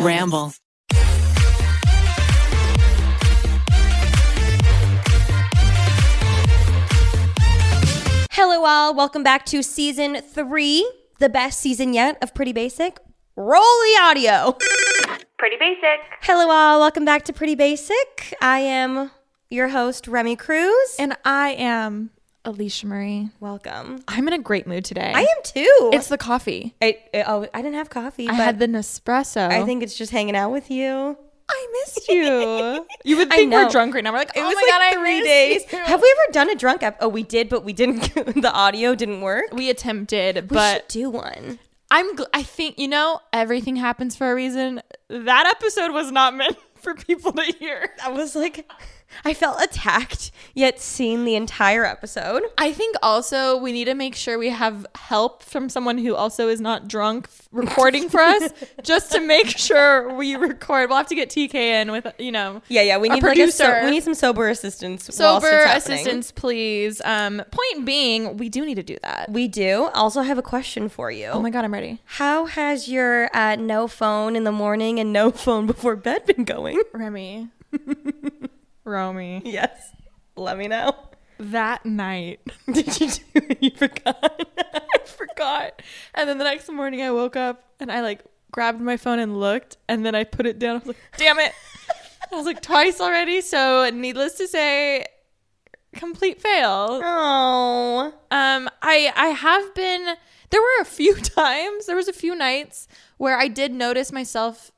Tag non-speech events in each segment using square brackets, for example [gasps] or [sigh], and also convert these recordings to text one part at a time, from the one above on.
Ramble. Hello, all. Welcome back to season three, the best season yet of Pretty Basic. Roll the audio. Pretty basic. Hello, all. Welcome back to Pretty Basic. I am your host, Remi Cruz. And I am Alisha Marie. welcome. I'm in a great mood today. I am too. It's the coffee. I, oh, I didn't have coffee, I but had the Nespresso. I think it's just hanging out with you. I missed you. [laughs] you would think we're drunk right now. We're like, It oh was my like god, three days. you. Have we ever done a drunk ep? Oh, we did, but we didn't. [laughs] the audio didn't work. We attempted, We but should do one. I'm. Gl- I think you know everything happens for a reason. That episode was not meant [laughs] for people to hear. I was like, I felt attacked, yet seen the entire episode. I think also we need to make sure we have help from someone who also is not drunk recording for us, [laughs] just to make sure we record. We'll have to get TK in with you know Yeah, yeah. We need like a so- producer. we need some sober assistance. sober assistance, please. Um, point being, we do need to do that. We do. Also, have a question for you. Oh my god, I'm ready. How has your uh, no phone in the morning and no [laughs] phone before bed been going? Remi. [laughs] Romy. Yes. Let me know. That night, [laughs] Did you do it? You forgot. [laughs] I forgot. And then the next morning, I woke up and I like grabbed my phone and looked, and then I put it down. I was like, damn it. I was like, twice already. So, needless to say, complete fail. oh. Um, I I have been. There were a few [laughs] times. There was a few nights where I did notice myself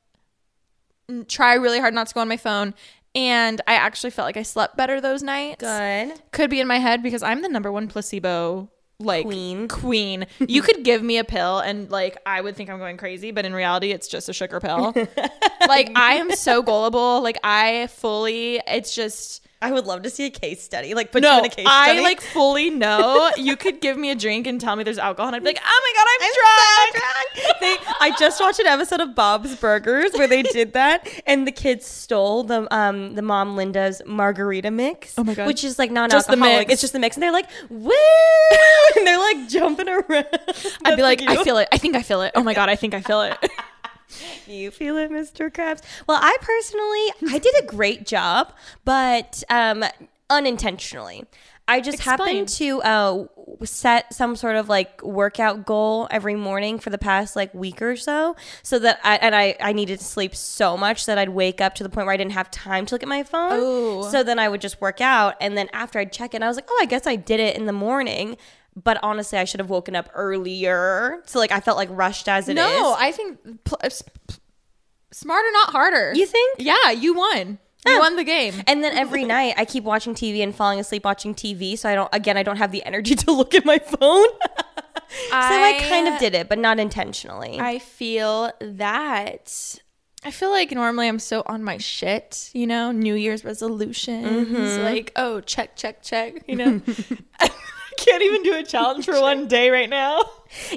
try really hard not to go on my phone, and I actually felt like I slept better those nights. Good. Could be in my head because I'm the number one placebo like Queen. Queen. You could give me a pill and like I would think I'm going crazy, but in reality, it's just a sugar pill. [laughs] like I am so gullible. Like I fully. It's just. I would love to see a case study. Like, put you No, in a case I study. I like fully [laughs] know. You could give me a drink and tell me there's alcohol, and I'd be like, "Oh my god, I'm, drunk." they, I just watched an episode of Bob's Burgers where they did [laughs] that, and the kids stole the um the mom Linda's margarita mix. Oh my God. Which is like non-alcoholic. It's just the mix, and they're like, "Woo!" [laughs] and they're like jumping around. I'd be like, That's "I feel it. I think I feel it. Oh my god, I think I feel it." [laughs] You feel it, Mr. Krabs. Well, I personally, I did a great job, but um, unintentionally. I just happened to uh, set some sort of like workout goal every morning for the past like week or so, so that I and I I needed to sleep so much that I'd wake up to the point where I didn't have time to look at my phone. Oh. So then I would just work out, and then after I'd check in, I was like, oh, I guess I did it in the morning. But honestly, I should have woken up earlier. So like I felt like rushed as it is. no, I think pl- p- smarter, not harder. You think? Yeah, you won. You won the game. And then every [laughs] night I keep watching TV and falling asleep watching TV. So I don't, again, I don't have the energy [laughs] to look at my phone. [laughs] so I, kind of did it, but not intentionally. I feel that. I feel like normally I'm so on my shit, you know, New Year's resolutions. Mm-hmm. Like, oh, check, check, check, you know. I can't even do a challenge for one [laughs] day right now.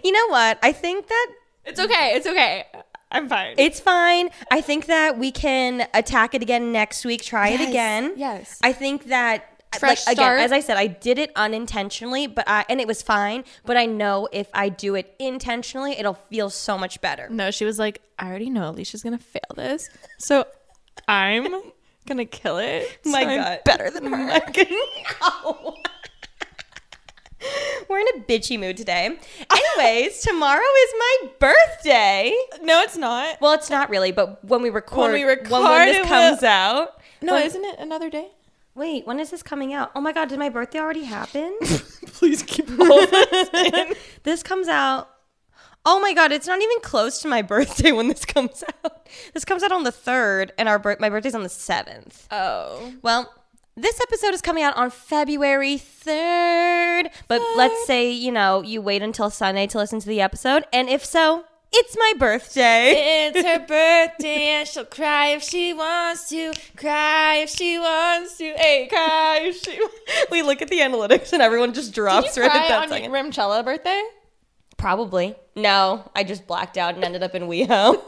you know what? I think that It's okay. It's okay. I'm fine. it's fine. I think that we can attack it again next week, try it again. yes. I think that. Fresh like, start. again, as I said, I did it unintentionally, but I and it was fine. But I know if I do it intentionally, it'll feel so much better. no, she was like, I already know Alisha's gonna fail this, so I'm gonna kill it. [laughs] My so I'm God. better than her. [laughs] My goodness. [laughs] We're in a bitchy mood today. Anyways, [laughs] tomorrow is my birthday. No, it's not. Well, it's not really, but when we record, When we when, record, this comes will- out. No, when- isn't it another day? Wait, when is this coming out? Oh my god, did my birthday already happen? [laughs] Please keep all of this in. this comes out. Oh my god, it's not even close to my birthday when this comes out. This comes out on the third, and our bir- my birthday's on the seventh. Oh. Well, this episode is coming out on February 3rd. But let's say, you know, you wait until Sunday to listen to the episode. And if so, it's my birthday. [laughs] It's her birthday and she'll cry if she wants to. Cry if she wants to. Hey, cry if she [laughs] we look at the analytics and everyone just drops Did you right at that on second. Rimchella birthday? Probably. No, I just blacked out and ended up in WeHo.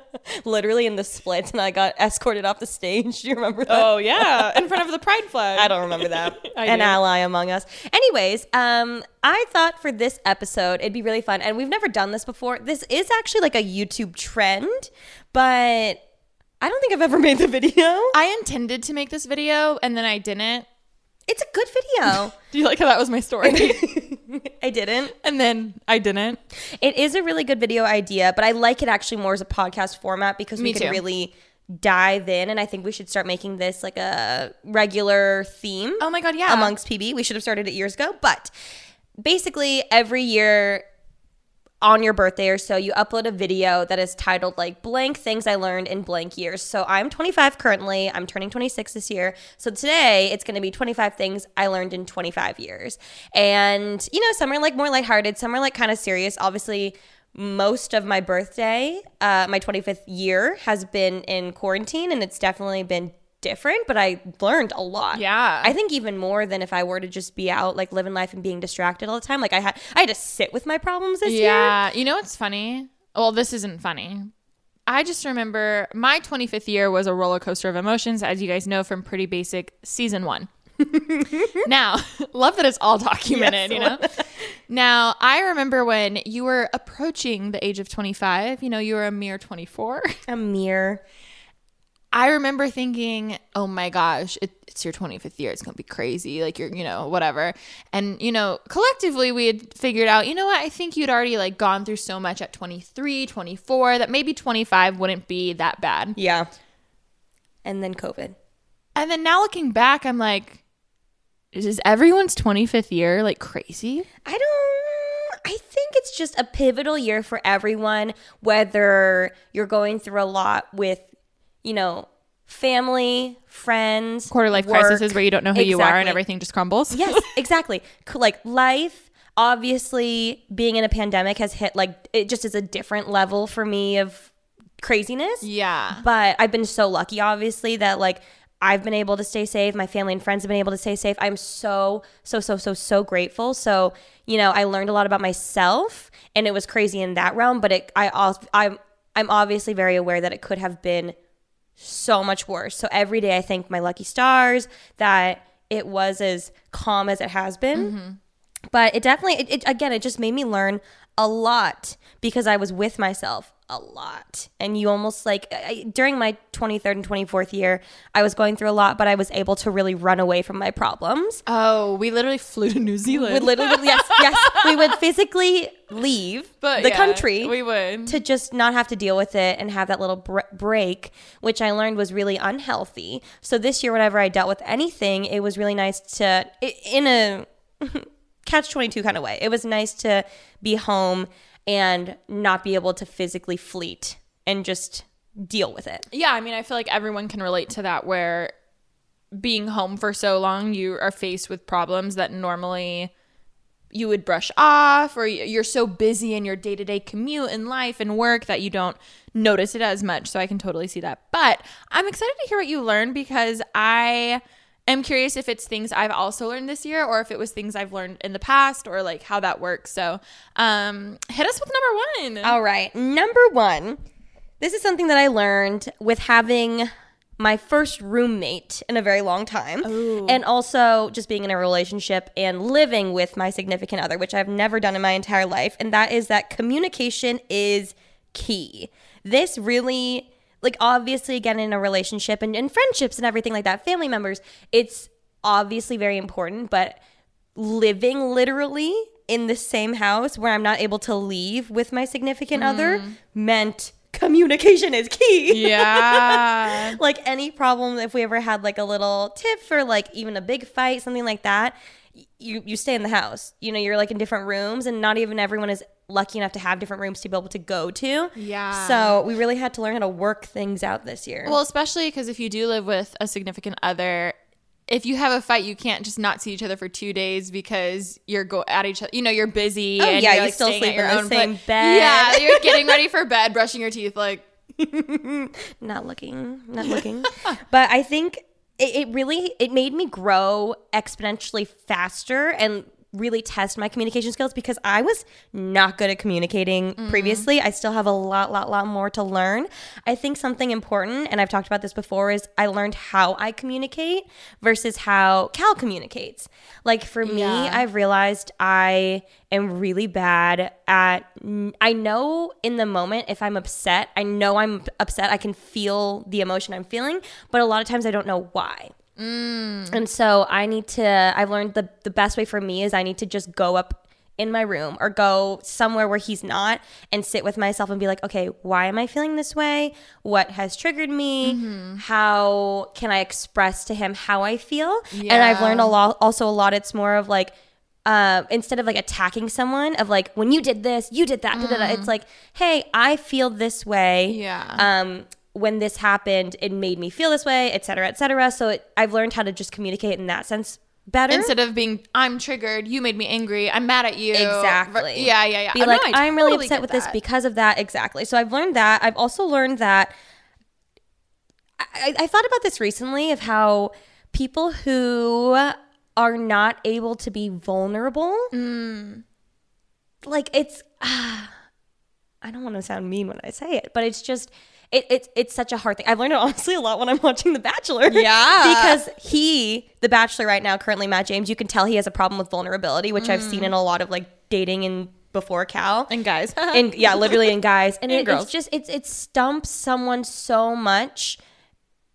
[laughs] [laughs] literally in the splits, and I got escorted off the stage. [laughs] Do you remember that? Oh yeah, in front of the pride flag. [laughs] I don't remember that. An do. ally among us. Anyways, um, I thought for this episode it'd be really fun, and we've never done this before. This is actually like a YouTube trend, but I don't think I've ever made the video. I intended to make this video and then I didn't. It's a good video. Do you like how that was my story? Didn't. and then I didn't. It is a really good video idea, but I like it actually more as a podcast format because we Me can too. really dive in, and I think we should start making this like a regular theme. Oh my god, yeah. amongst PB. We should have started it years ago, but basically every year on your birthday or so, you upload a video that is titled like blank things I learned in blank years. So I'm 25 currently. I'm turning 26 this year. So today it's going to be 25 things I learned in 25 years. And you know, some are like more lighthearted, some are like kind of serious. Obviously, most of my birthday, uh, my 25th year, has been in quarantine, and it's definitely been different. But I learned a lot. Yeah. I think even more than if I were to just be out like living life and being distracted all the time. Like I had, I had to sit with my problems this year. Yeah. You know what's funny? Well, this isn't funny. I just remember my 25th year was a roller coaster of emotions, as you guys know from Pretty Basic season one. [laughs] now, [laughs] love that it's all documented, Yes. you know? now, I remember when you were approaching the age of 25, you know, you were a mere 24. A mirror. I remember thinking, oh my gosh, it, it's your 25th year. It's going to be crazy. Like, you're, you know, whatever. And, you know, collectively, we had figured out, you know what? I think you'd already like gone through so much at 23, 24, that maybe 25 wouldn't be that bad. Yeah. And then COVID. And then now looking back, I'm like, is everyone's 25th year like crazy? I don't. I think it's just a pivotal year for everyone, whether you're going through a lot with, you know, family, friends, Quarter life work. crisis where you don't know who you are and everything just crumbles. yes, [laughs] exactly. Like life, obviously, being in a pandemic has hit like it just is a different level for me of craziness. Yeah. But I've been so lucky, obviously, that like I've been able to stay safe. My family and friends have been able to stay safe. I'm so, so, so, so, so grateful. So, you know, I learned a lot about myself and it was crazy in that realm, but it, I also, I'm, I'm obviously very aware that it could have been so much worse. So every day I thank my lucky stars that it was as calm as it has been. Mm-hmm. But it definitely, it, it, again, it just made me learn a lot because I was with myself a lot. And you almost like, I, during my 23rd and 24th year, I was going through a lot, but I was able to really run away from my problems. Oh, we literally flew to New Zealand. Would literally, yes, yes, we would [laughs] physically leave But the yeah, country We would. to just not have to deal with it and have that little br- break, which I learned was really unhealthy. So this year, whenever I dealt with anything, it was really nice to, in a [laughs] catch 22 kind of way, it was nice to be home and not be able to physically fleet and just deal with it. Yeah, I mean, I feel like everyone can relate to that where being home for so long, you are faced with problems that normally you would brush off, or you're so busy in your day to day commute and life and work that you don't notice it as much. So I can totally see that. But I'm excited to hear what you learned because I am curious if it's things I've also learned this year or if it was things I've learned in the past or like how that works. So um, hit us with number one. All right. Number one, this is something that I learned with having my first roommate in a very long time. And also just being in a relationship and living with my significant other, which I've never done in my entire life. And that is that communication is key. This really, like, obviously, again, in a relationship and in friendships and everything like that, family members, it's obviously very important, but living literally in the same house where I'm not able to leave with my significant other mm. meant communication is key. yeah. [laughs] like any problem, if we ever had like a little tiff or like even a big fight, something like that, you you stay in the house. You know, you're like in different rooms, and not even everyone is lucky enough to have different rooms to be able to go to. Yeah. So we really had to learn how to work things out this year. Well, especially because if you do live with a significant other, if you have a fight, you can't just not see each other for two days because you're go at each other. You know, you're busy. Oh, and yeah, you're, you like, still sleep your in the own same bed. Yeah, you're [laughs] getting ready for bed, brushing your teeth. Like, [laughs] not looking not looking but i think it, it really it made me grow exponentially faster and really test my communication skills because I was not good at communicating mm-hmm. previously. I still have a lot, lot, lot more to learn. I think something important, and I've talked about this before, is I learned how I communicate versus how Cal communicates. Like for me, Yeah. I've realized I am really bad at, I know in the moment if I'm upset, I know I'm upset, I can feel the emotion I'm feeling, but a lot of times I don't know why. And so I need to, I've learned the, the best way for me is I need to just go up in my room or go somewhere where he's not and sit with myself and be like, okay, why am I feeling this way? What has triggered me? How can I express to him how I feel? And I've learned a lot, also a lot, it's more of like, uh, instead of like attacking someone, of like, when you did this, you did that, da. it's like, hey, I feel this way Yeah. um, when this happened, it made me feel this way, et cetera, et cetera. So it, I've learned how to just communicate in that sense better. Instead of being, I'm triggered, you made me angry, I'm mad at you. exactly. Yeah, yeah, yeah. Be Oh, no, like, I I'm really upset with this because of that. Exactly. So I've learned that. I've also learned that. I, I thought about this recently of how people who are not able to be vulnerable, Mm. like it's. [sighs] I don't want to sound mean when I say it, but it's just it, it it's such a hard thing. I've learned it [laughs] honestly a lot when I'm watching The Bachelor. Yeah. because he, The Bachelor, right now, currently Matt James, you can tell he has a problem with vulnerability, which I've seen in a lot of like dating and before Cal. And guys. [laughs] and yeah, literally in guys, and, [laughs] And it, girls. it's just it's it stumps someone so much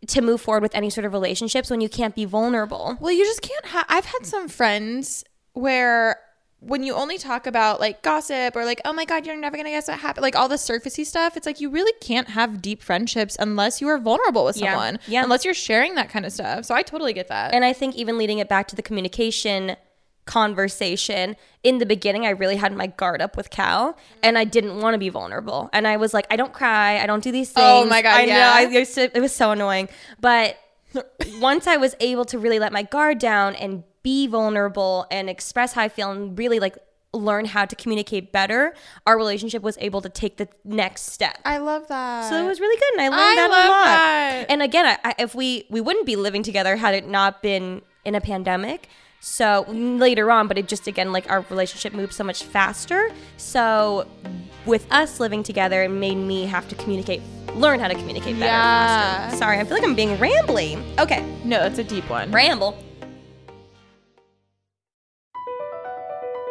to move forward with any sort of relationships when you can't be vulnerable. Well, you just can't have. I've had some friends where when you only talk about like gossip or like, oh my God, you're never going to guess what happened, like all the surfacey stuff, it's like you really can't have deep friendships unless you are vulnerable with Yeah. someone. Yeah. Unless you're sharing that kind of stuff. So I totally get that. And I think even leading it back to the communication conversation in the beginning i really had my guard up with cal and i didn't want to be vulnerable and i was like i don't cry i don't do these oh things Oh my God, i yeah. know I used to, it was so annoying but [laughs] once i was able to really let my guard down and be vulnerable and express how i feel and really like learn how to communicate better our relationship was able to take the next step I love that. so it was really good, and I learned I that a lot. that. And again, I, I, if we we wouldn't be living together had it not been in a pandemic. So later on, but it just again like our relationship moved so much faster. So with us living together, it made me have to communicate, learn how to communicate better. Yeah. Sorry, I feel like I'm being rambly. Okay, no, it's a deep one. ramble.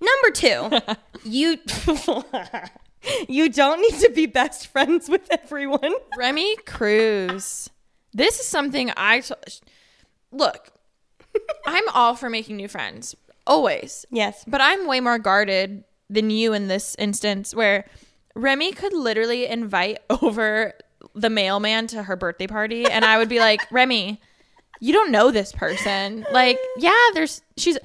Number two, [laughs] you you don't need to be best friends with everyone. Remi Cruz. This is something I t- look. I'm all for making new friends, always. Yes. But I'm way more guarded than you in this instance, where Remi could literally invite [laughs] over the mailman to her birthday party, and I would be like, Remi, you don't know this person. Like, yeah, there's she's.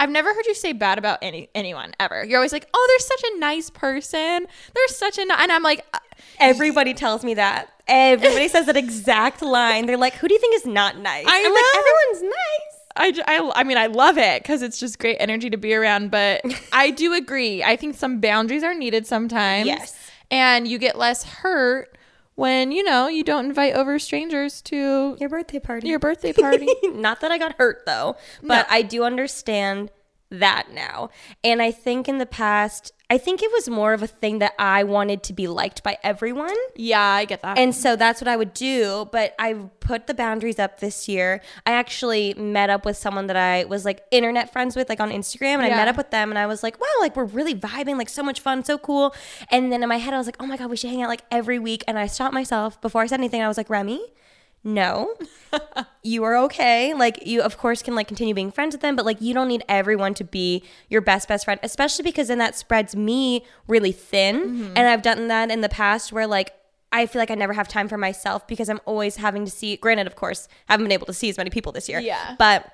I've never heard you say bad about any anyone ever. You're always like, oh, they're such a nice person. They're such a, ni-" and I'm like, uh, Everybody tells me that. Everybody says that exact line. They're like, "Who do you think is not nice?" I I'm know. like, "Everyone's nice." I I mean, I love it because it's just great energy to be around. But [laughs] I do agree. I think some boundaries are needed sometimes. Yes. And you get less hurt when, you know, you don't invite over strangers to Your birthday party. your birthday party. [laughs] Not that I got hurt though, but I do understand that now. And I think in the past I think it was more of a thing that I wanted to be liked by everyone. Yeah, I get that. And so that's what I would do. But I put the boundaries up this year. I actually met up with someone that I was like internet friends with, like on Instagram. And I met up with them and I was like, wow, like we're really vibing, like so much fun, so cool. And then in my head, I was like, oh my God, we should hang out like every week. And I stopped myself before I said anything. I was like, Remi, no, [laughs] you are okay. Like you, of course, can like continue being friends with them, but like you don't need everyone to be your best best friend, especially because then that spreads me really thin. Mm-hmm. And I've done that in the past where like I feel like I never have time for myself because I'm always having to see. Granted, of course, I haven't been able to see as many people this year. Yeah. but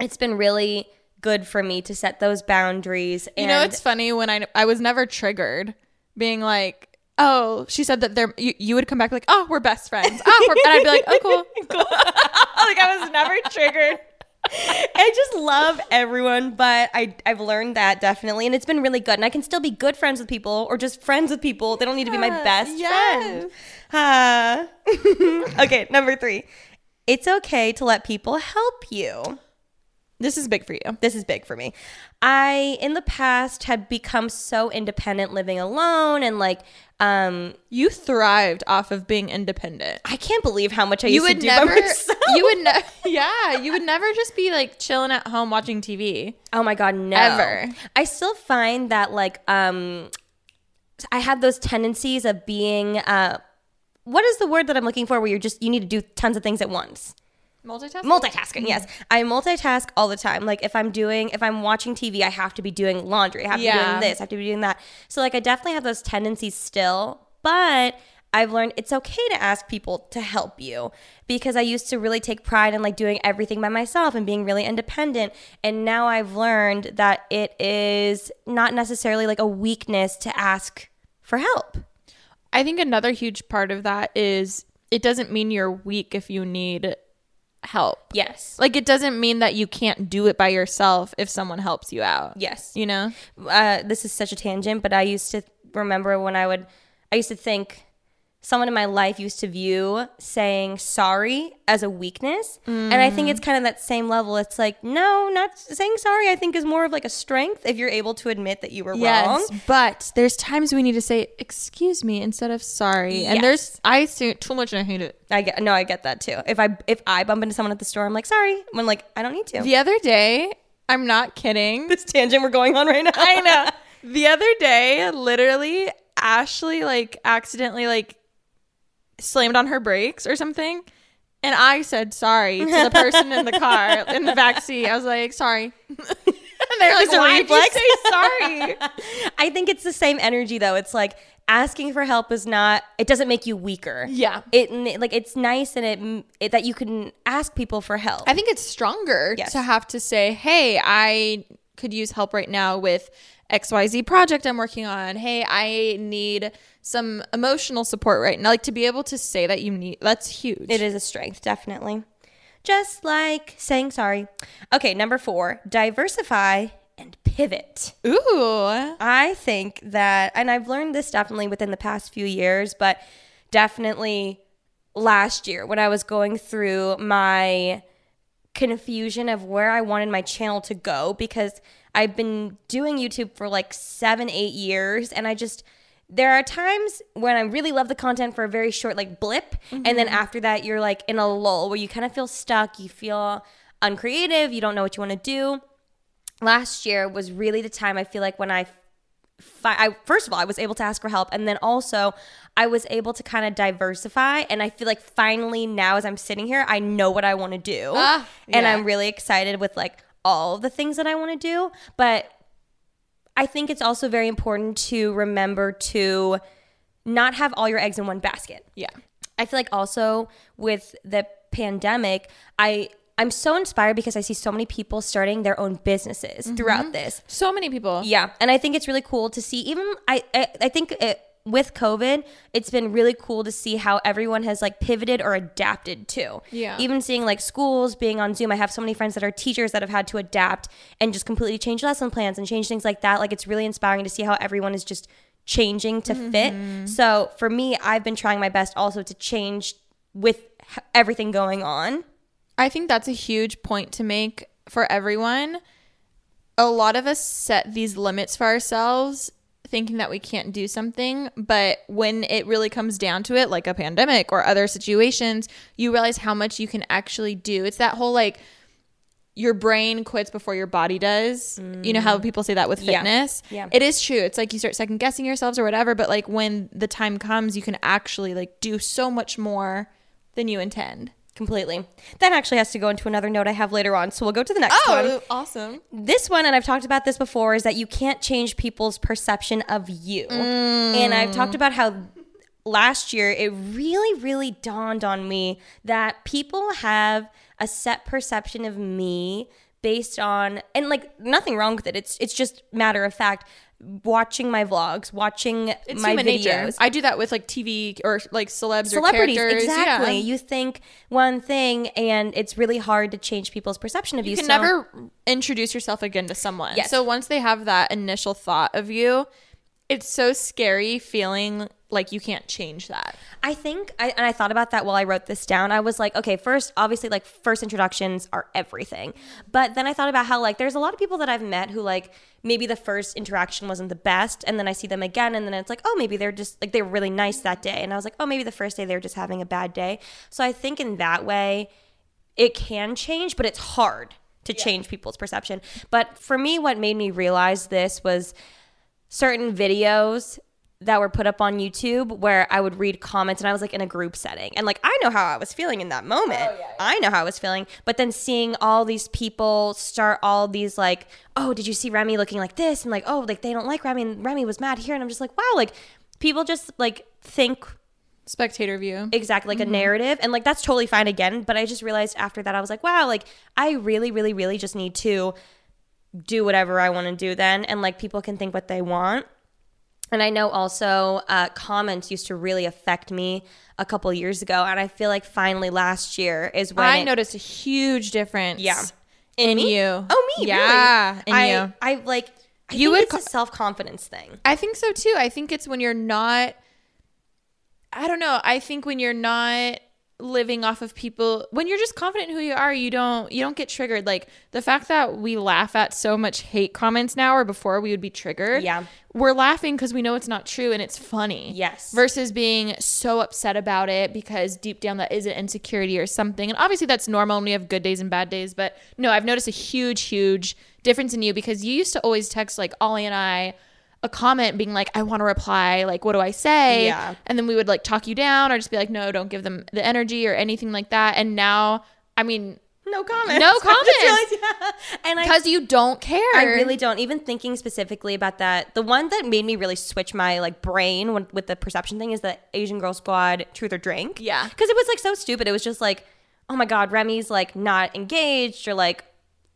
it's been really good for me to set those boundaries. And you know, it's funny when I I was never triggered, being like, "Oh, she said that they're." You, you would come back like, "Oh, we're best friends." Oh, we're, and I'd be like, "Oh, cool." [laughs] [laughs] like I was never triggered. I just love everyone, but I I've learned that definitely, and it's been really good. And I can still be good friends with people, or just friends with people. They don't need to be my best yes. friend. Ah. [laughs] okay, number three. It's okay to let people help you. This is big for you. This is big for me. I in the past had become so independent living alone and like um You thrived off of being independent. I can't believe how much I You used would to do never. by myself. [laughs] You would never. Yeah, you would never just be like chilling at home watching TV. Oh my god, no. Ever. I still find that like um I have those tendencies of being uh what is the word that I'm looking for where you're just you need to do tons of things at once? Multitasking. Multitasking, yes. Hmm. I multitask all the time. Like if I'm doing if I'm watching TV, I have to be doing laundry. I have to be doing this, I have to be doing that. So like I definitely have those tendencies still, but I've learned it's okay to ask people to help you because I used to really take pride in like doing everything by myself and being really independent. And now I've learned that it is not necessarily like a weakness to ask for help. I think another huge part of that is it doesn't mean you're weak if you need help. Yes. Like it doesn't mean that you can't do it by yourself if someone helps you out. Yes. You know? uh, this is such a tangent, but I used to remember when I would, I used to think someone in my life used to view saying sorry as a weakness. And I think it's mm. kind of that same level. It's like, no, not saying sorry, I think is more of like a strength if you're able to admit that you were wrong. but there's times we need to say excuse me instead of sorry. And Yes. there's I say it too much and I hate it. I get, no, I get that too. If I, if I bump into someone at the store, I'm like, sorry. When like, I don't need to. The other day, I'm not kidding. This tangent we're going on right now. I know. The other day, literally, Ashley like accidentally like slammed on her brakes or something. And I said sorry to the person in the car in the back seat. I was like, sorry. [laughs] and they're like, why did you say sorry? [laughs] I think it's the same energy though. It's like asking for help is not. It doesn't make you weaker. Yeah. It like it's nice and it, it that you can ask people for help. I think it's stronger Yes. to have to say, hey, I could use help right now with XYZ project I'm working on. Hey, I need some emotional support right now. Like to be able to say that you need that's huge. it is a strength, definitely. Just like saying sorry. Okay, number four: diversify and pivot. Ooh. I think that, and I've learned this definitely within the past few years, but definitely last year when I was going through my confusion of where I wanted my channel to go because I've been doing YouTube for like seven, eight years, and I just, there are times when I really love the content for a very short like blip, and then after that, you're like in a lull where you kind of feel stuck, you feel uncreative, you don't know what you want to do. Last year was really the time I feel like when I, I first of all I was able to ask for help, and then also I was able to kind of diversify, and I feel like finally now as I'm sitting here, I know what I want to do, Ah, and. I'm really excited with like all the things that I want to do, but I think it's also very important to remember to not have all your eggs in one basket. Yeah. I feel like also with the pandemic, I I'm so inspired because I see so many people starting their own businesses throughout mm-hmm. this. So many people. Yeah, and I think it's really cool to see. Even I I, I think it, with COVID, it's been really cool to see how everyone has like pivoted or adapted to. Yeah. Even seeing like schools being on Zoom. I have so many friends that are teachers that have had to adapt and just completely change lesson plans and change things like that. Like it's really inspiring to see how everyone is just changing to fit. Mm-hmm. So for me, I've been trying my best also to change with everything going on. I think that's a huge point to make for everyone. A lot of us set these limits for ourselves thinking that we can't do something, but when it really comes down to it, like a pandemic or other situations, you realize how much you can actually do. It's that whole like your brain quits before your body does. You know how people say that with Mm. Yeah. fitness? Yeah. It is true. It's like you start second guessing yourselves or whatever, but like when the time comes, you can actually like do so much more than you intend. Completely. That actually has to go into another note I have later on. So we'll go to the next oh, one. Oh, awesome. this one, and I've talked about this before, is that you can't change people's perception of you. Mm. And I've talked about how last year it really, really dawned on me that people have a set perception of me based on and like nothing wrong with it. It's it's just matter of fact. Watching my vlogs, watching It's my videos, nature. I do that with like TV or like celebs celebrities or exactly Yeah. you think one thing and it's really hard to change people's perception of you, you can So- never introduce yourself again to someone. Yes. So once they have that initial thought of you, it's so scary feeling like you can't change that. I think, I, and I thought about that while I wrote this down. I was like, okay, first, obviously, like first introductions are everything. But then I thought about how like there's a lot of people that I've met who like maybe the first interaction wasn't the best, and then I see them again, and then it's like, oh, maybe they're just like they're really nice that day, and I was like, oh, maybe the first day they were just having a bad day. So I think in that way, it can change, but it's hard to change people's perception. But for me, what made me realize this was certain videos that were put up on YouTube where I would read comments and I was like in a group setting. And like I know how I was feeling in that moment. Oh, I know how I was feeling. But then seeing all these people start all these like, oh, did you see Remi looking like this? And like, oh, like they don't like Remi and Remi was mad here. And I'm just like, wow, like people just like think Spectator view. exactly like a mm-hmm. narrative and like that's totally fine again but i just realized after that i was like wow like i really really really just need to do whatever i want to do then and like people can think what they want and i know also uh, comments used to really affect me a couple years ago and i feel like finally last year is when I it- noticed a huge difference. Yeah. In, me? you. oh me Yeah. really? In I, you. i like I You think would it's co- a self-confidence thing I think so too. I think it's when you're not I don't know. I think when you're not living off of people when you're just confident in who you are, you don't you don't get triggered. Like the fact that we laugh at so much hate comments now or before we would be triggered. Yeah. We're laughing because we know it's not true and it's funny. Yes. Versus being so upset about it because deep down that is an insecurity or something. And obviously that's normal and we have good days and bad days. But no, I've noticed a huge, huge difference in you because you used to always text like Ollie and I a comment being like, I want to reply, like, what do I say? Yeah. And then we would like talk you down or just be like, no, don't give them the energy or anything like that. And now, I mean, no comments No [laughs] comments. realized- yeah. and because you don't care. I really don't. Even thinking specifically about that, the one that made me really switch my like brain when, with the perception thing is the Asian Girl Squad Truth or Drink. Yeah. because it was like so stupid. It was just like, oh my god, Remi's like not engaged or like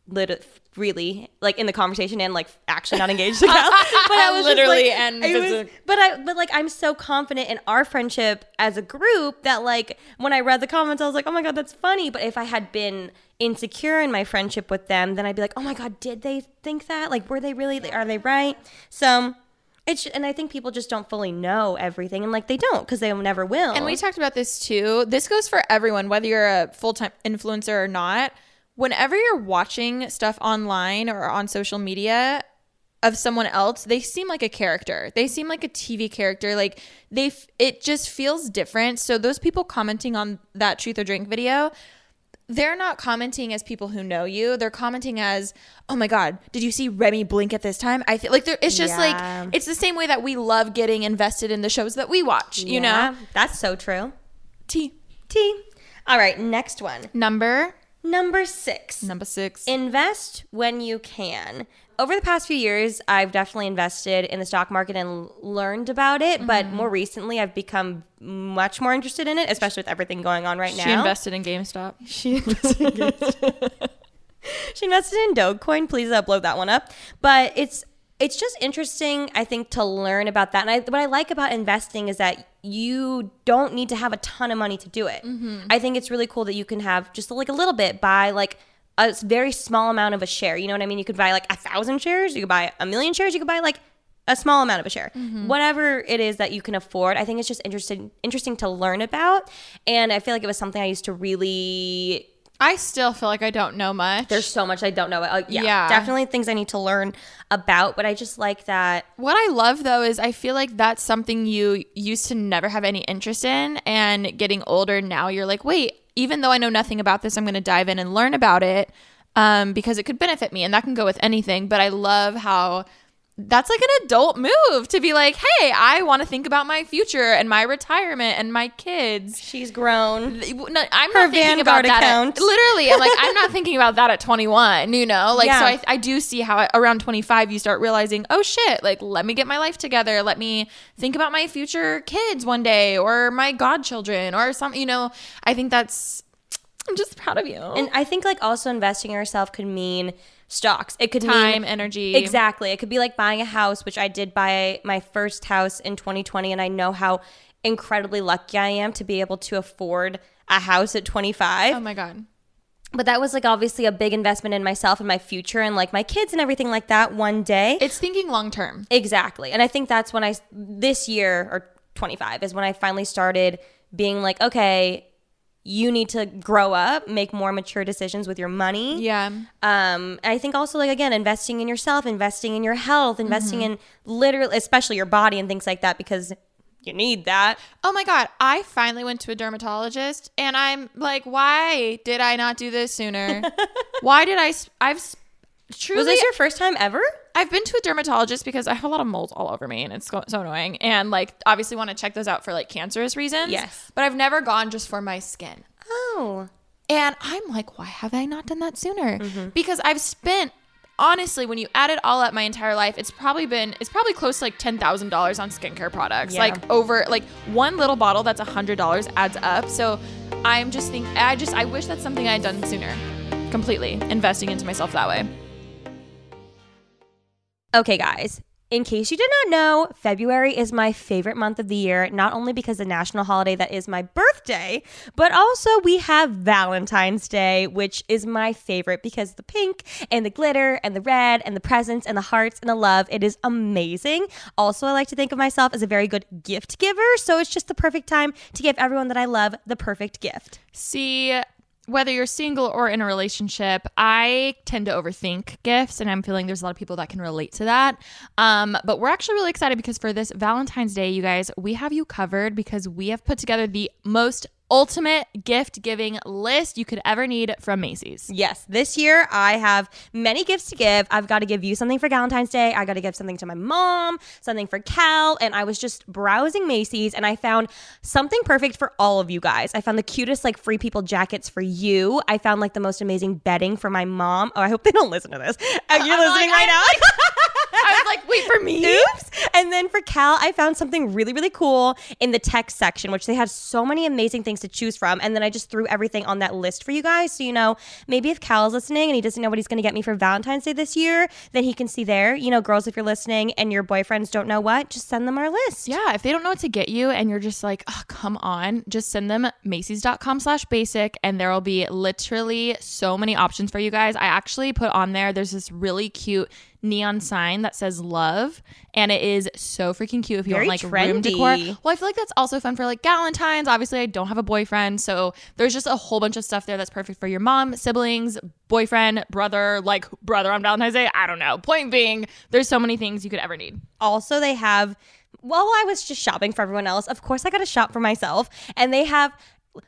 lit- really like in the conversation and like actually not engaged. [laughs] but I was just, Literally like- and was- but I but like I'm so confident in our friendship as a group that like when I read the comments, I was like, oh my god, that's funny. But if I had been insecure in my friendship with them, then I'd be like, oh my god, did they think that? Like, were they really? Are they right? So. It's, and I think people just don't fully know everything, and like they don't because they never will. And we talked about this too. This goes for everyone, whether you're a full time influencer or not. Whenever you're watching stuff online or on social media of someone else, they seem like a character. They seem like a TV character. Like they, f- it just feels different. So those people commenting on that truth or drink video, they're not commenting as people who know you. They're commenting as, "Oh my god, did you see Remi blink at this time?" I feel like there, it's just Yeah. like it's the same way that we love getting invested in the shows that we watch. You Yeah, know, that's so true. T T. All right, next one. number Number six. number six. Invest when you can. Over the past few years, I've definitely invested in the stock market and learned about it. But Mm-hmm. more recently, I've become much more interested in it, especially with everything going on right she now. [laughs] She invested in GameStop. She [laughs] invested, she invested in Dogecoin. Please upload that one up. But it's it's just interesting, I think, to learn about that. And I, what I like about investing is that you don't need to have a ton of money to do it. Mm-hmm. I think it's really cool that you can have just like a little bit buy like a very small amount of a share. You know what I mean? You could buy like a thousand shares. You could buy a million shares. You could buy like a small amount of a share mm-hmm. whatever it is that you can afford i think it's just interesting interesting to learn about and i feel like it was something i used to really I still feel like I don't know much. There's so much I don't know. Uh, yeah, Yeah. definitely things I need to learn about, but I just like that. What I love though is I feel like that's something you used to never have any interest in, and getting older now you're like, wait, even though I know nothing about this, I'm going to dive in and learn about it um, because it could benefit me, and that can go with anything. But I love how that's like an adult move to be like, hey, I want to think about my future and my retirement and my kids. She's grown. I'm Her not thinking Vanguard about that. At, [laughs] literally, I'm like, I'm not [laughs] thinking about that at 21. You know, like Yeah. so. I, I do see how around 25 you start realizing, oh shit, like let me get my life together. Let me think about my future kids one day or my godchildren or something. You know, I think that's. I'm just proud of you. And I think like also investing in yourself could mean stocks. It could Time, mean energy. Exactly. It could be like buying a house, which I did buy my first house in 2020 and I know how incredibly lucky I am to be able to afford a house at 25. oh my god. but that was like obviously a big investment in myself and my future and like my kids and everything like that one day. It's thinking long term. Exactly. And I think that's when I, this year or 25 is when I finally started being like, okay, you need to grow up, make more mature decisions with your money. Yeah. Um, I think also like again, investing in yourself, investing in your health, investing Mm-hmm. in literally, especially your body and things like that because you need that. Oh my god, I finally went to a dermatologist and I'm like, why did I not do this sooner? [laughs] why did I I've truly Was this your first time ever? I've been to a dermatologist because I have a lot of moles all over me and it's so so annoying and like obviously want to check those out for like cancerous reasons. Yes. But I've never gone just for my skin. Oh. And I'm like, why have I not done that sooner? Mm-hmm. Because I've spent honestly, when you add it all up my entire life, it's probably been it's probably close to like ten thousand dollars on skincare products. Yeah. Like over like one little bottle that's a hundred dollars adds up. So I'm just think I just I wish that's something I had done sooner. Completely investing into myself that way. Okay, guys. In case you did not know, February is my favorite month of the year, not only because the national holiday that is my birthday, but also we have Valentine's Day, which is my favorite because the pink and the glitter and the red and the presents and the hearts and the love, it is amazing. Also, I like to think of myself as a very good gift giver, so it's just the perfect time to give everyone that I love the perfect gift. See, whether you're single or in a relationship, I tend to overthink gifts, and I'm feeling there's a lot of people that can relate to that. Um, but we're actually really excited because for this Valentine's Day, you guys, we have you covered because we have put together the most ultimate gift giving list you could ever need from Macy's. Yes, this year I have many gifts to give. I've got to give you something for Valentine's Day. I got to give something to my mom, something for Cal, and I was just browsing Macy's and I found something perfect for all of you guys. I found the cutest like free people jackets for you. I found like the most amazing bedding for my mom. Oh, I hope they don't listen to this. [laughs] You're I'm listening like, right I'm now. [laughs] [laughs] I was like, wait for me? Oops. And then for Cal, I found something really, really cool in the tech section, which they had so many amazing things to choose from. And then I just threw everything on that list for you guys. So, you know, maybe if Cal's listening and he doesn't know what he's going to get me for Valentine's Day this year, then he can see there. You know, girls, if you're listening and your boyfriends don't know what, just send them our list. Yeah, if they don't know what to get you and you're just like, oh, come on, just send them Macy's.com slash basic and there will be literally so many options for you guys. I actually put on there, there's this really cute neon sign that says love and it is so freaking cute if you Very want like room decor. Well, I feel like that's also fun for like Galentine's. Obviously, I don't have a boyfriend, so there's just a whole bunch of stuff there that's perfect for your mom, siblings, boyfriend, brother, like brother on Valentine's Day. I don't know. Point being, there's so many things you could ever need. Also, they have, while I was just shopping for everyone else, of course, I got to shop for myself. And they have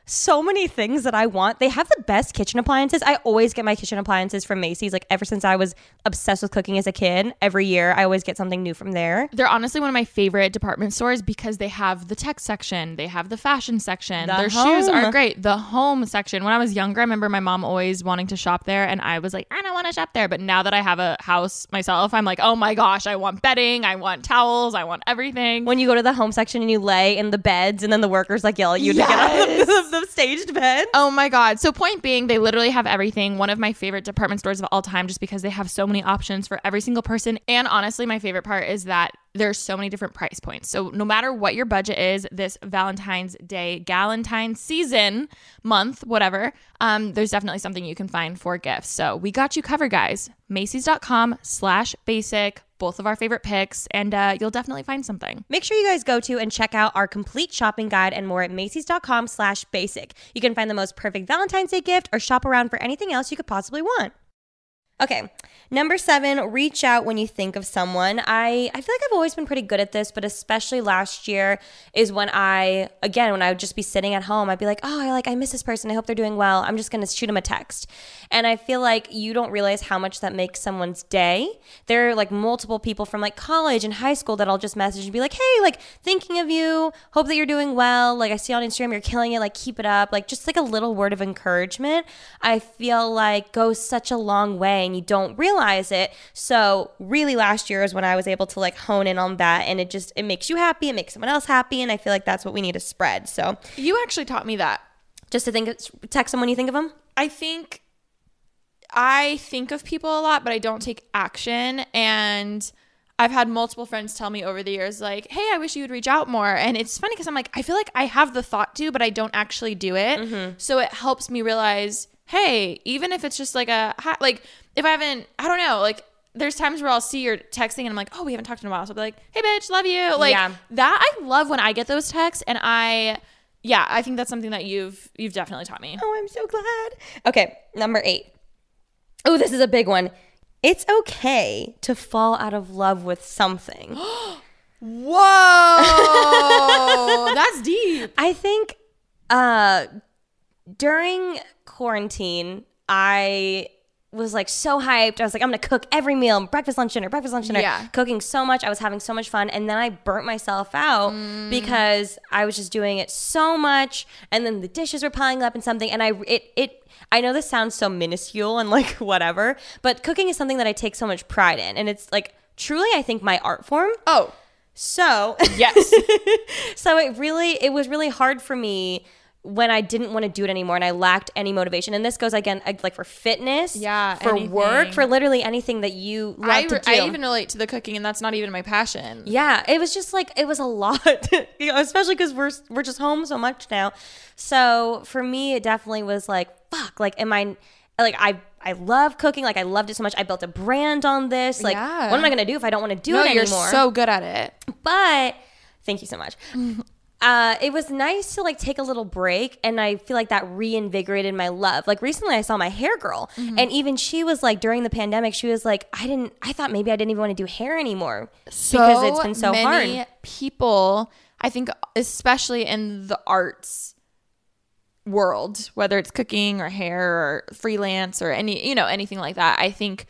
so many things that I want. They have the best kitchen appliances. I always get my kitchen appliances from Macy's. Like, ever since I was obsessed with cooking as a kid, every year I always get something new from there. They're honestly one of my favorite department stores because they have the tech section, they have the fashion section, The their shoes are great. The home section. When I was younger, I remember my mom always wanting to shop there, and I was like, I don't want to shop there. But now that I have a house myself, I'm like, oh my gosh, I want bedding, I want towels, I want everything. When you go to the home section and you lay in the beds, and then the workers like yell at you to get out of the, the staged bed. Oh my God. So, point being, they literally have everything. One of my favorite department stores of all time, just because they have so many options for every single person. And honestly, my favorite part is that there's so many different price points. So no matter what your budget is, this Valentine's Day, Galentine's season, month, whatever, um, there's definitely something you can find for gifts. So we got you covered, guys. Macy's.com slash basic, both of our favorite picks, and uh, you'll definitely find something. Make sure you guys go to and check out our complete shopping guide and more at Macy's.com slash basic. You can find the most perfect Valentine's Day gift or shop around for anything else you could possibly want. Okay, number seven, reach out when you think of someone. I, I feel like I've always been pretty good at this, but especially last year is when I, again, when I would just be sitting at home, I'd be like, oh, I like, I miss this person. I hope they're doing well. I'm just gonna shoot them a text. And I feel like you don't realize how much that makes someone's day. There are like multiple people from like college and high school that I'll just message and be like, hey, like thinking of you, hope that you're doing well. Like I see on Instagram you're killing it, like keep it up. Like just like a little word of encouragement, I feel like goes such a long way and you don't realize it. So really last year is when I was able to like hone in on that and it just it makes you happy, it makes someone else happy, and I feel like that's what we need to spread. So You actually taught me that. just to think text someone when you think of them. I think I think of people a lot, but I don't take action. And I've had multiple friends tell me over the years, like, hey, I wish you would reach out more. And it's funny because I'm like, I feel like I have the thought to, but I don't actually do it. Mm-hmm. So it helps me realize, hey, even if it's just like a, hi- like, if I haven't, I don't know, like, there's times where I'll see your texting and I'm like, oh, we haven't talked in a while. So I'll be like, hey, bitch, love you. Like Yeah. that. I love when I get those texts, and I, yeah, I think that's something that you've you've definitely taught me. Oh, I'm so glad. Okay, number eight. Oh, this is a big one. It's okay to fall out of love with something. [gasps] [laughs] Whoa, that's deep. I think uh during quarantine, I was like so hyped. I was like, I'm gonna cook every meal, breakfast, lunch, dinner, breakfast, lunch, dinner. Yeah. Cooking so much. I was having so much fun. And then I burnt myself out mm. because I was just doing it so much. And then the dishes were piling up and something. And I it it I know this sounds so minuscule and like [laughs] whatever, but cooking is something that I take so much pride in. And it's like truly I think my art form. Oh, So [laughs] yes. so it really it was really hard for me when I didn't want to do it anymore and I lacked any motivation. And this goes again like for fitness, Yeah, for work, for literally anything that you like I, to do. I even relate to the cooking, and that's not even my passion. yeah, it was just like it was a lot, [laughs] you know, especially because we're we're just home so much now. So for me, it definitely was like fuck. Like, am I like I I love cooking. Like I loved it so much. I built a brand on this. Like, Yeah. what am I gonna do if I don't want to do No, it anymore? you're so good at it. but thank you so much. [laughs] Uh, it was nice to like take a little break, and I feel like that reinvigorated my love. Like recently, I saw my hair girl, Mm-hmm. and even she was like during the pandemic, she was like, I didn't, I thought maybe I didn't even want to do hair anymore because it's been so many hard. people i think especially in the arts world whether it's cooking or hair or freelance or any you know anything like that i think